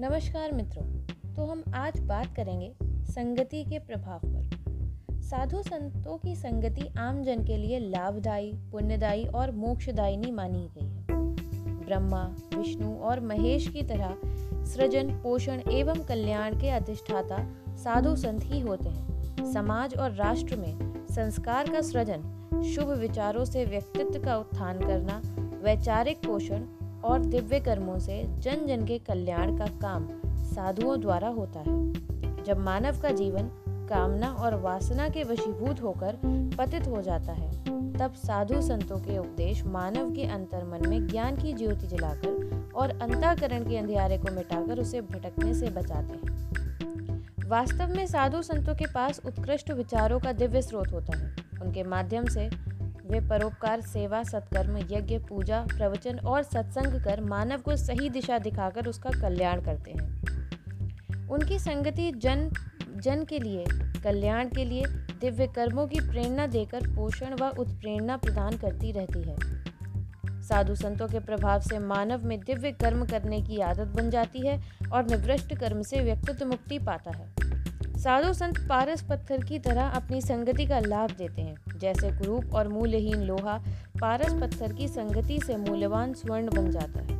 नमस्कार मित्रों तो हम आज बात करेंगे संगति के प्रभाव पर। साधु संतों की संगति आम जन के लिए लाभदायी, पुण्यदायी और मोक्षदायिनी मानी गई है। ब्रह्मा, विष्णु और महेश की तरह सृजन, पोषण एवं कल्याण के अधिष्ठाता साधु संत ही होते हैं। समाज और राष्ट्र में संस्कार का सृजन, शुभ विचारों से व्यक्तित्व का उत्थान करना, वैचारिक पोषण और दिव्य कर्मों से जन जन के कल्याण का काम साधुओं द्वारा होता है। जब मानव का जीवन कामना और वासना के वशीभूत होकर पतित हो जाता है, तब साधु संतों के उपदेश मानव के अंतर मन में ज्ञान की ज्योति जलाकर और अंताकरण के अंधियारे को मिटाकर उसे भटकने से बचाते हैं। वास्तव में साधु संतों के पास उत्कृष्ट विचारों का दिव्य स्रोत होता है। उनके माध्यम से वे परोपकार, सेवा, सत्कर्म, यज्ञ, पूजा, प्रवचन और सत्संग कर मानव को सही दिशा दिखाकर उसका कल्याण करते हैं। उनकी संगति जन जन के लिए, कल्याण के लिए, दिव्य कर्मों की प्रेरणा देकर पोषण व उत्प्रेरणा प्रदान करती रहती है। साधु संतों के प्रभाव से मानव में दिव्य कर्म करने की आदत बन जाती है और निवृष्ट कर्म से व्यक्तित्व मुक्ति पाता है। साधु संत पारस पत्थर की तरह अपनी संगति का लाभ देते हैं। जैसे कुरूप और मूल्यहीन लोहा पारस पत्थर की संगति से मूल्यवान स्वर्ण बन जाता है।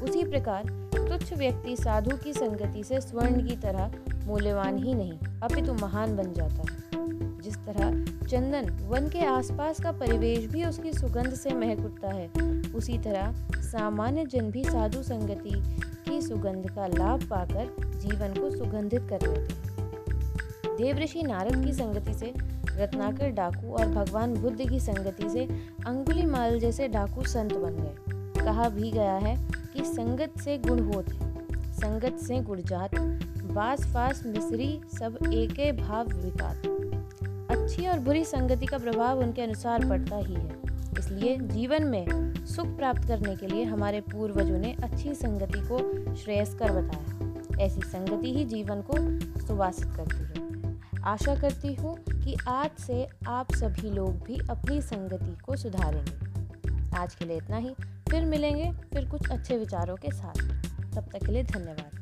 उसी प्रकार तुच्छ व्यक्ति साधु की संगति से स्वर्ण की तरह मूल्यवान ही नहीं, अपितु महान बन जाता है। जिस तरह चंदन वन के आसपास का परिवेश भी उसकी सुगंध से महक उठता है, उसी तरह सामान्य जन भी साधु संगति की सुगंध का लाभ पाकर जीवन को सुगंधित कर लेते हैं। देवऋषि नारद की संगति से, रत्नाकर डाकू और भगवान बुद्ध की संगति से अंगुली माल जैसे डाकू संत बन गए। कहा भी गया है कि संगत से गुण होते संगत से गुड़जात बास फास मिश्री सब एक भाव विकात अच्छी और बुरी संगति का प्रभाव उनके अनुसार पड़ता ही है। इसलिए जीवन में सुख प्राप्त करने के लिए हमारे पूर्वजों ने अच्छी संगति को श्रेयस्कर बताया। ऐसी संगति ही जीवन को सुवासित करती है। आशा करती हूँ कि आज से आप सभी लोग भी अपनी संगति को सुधारेंगे। आज के लिए इतना ही। फिर मिलेंगे फिर कुछ अच्छे विचारों के साथ। तब तक के लिए धन्यवाद।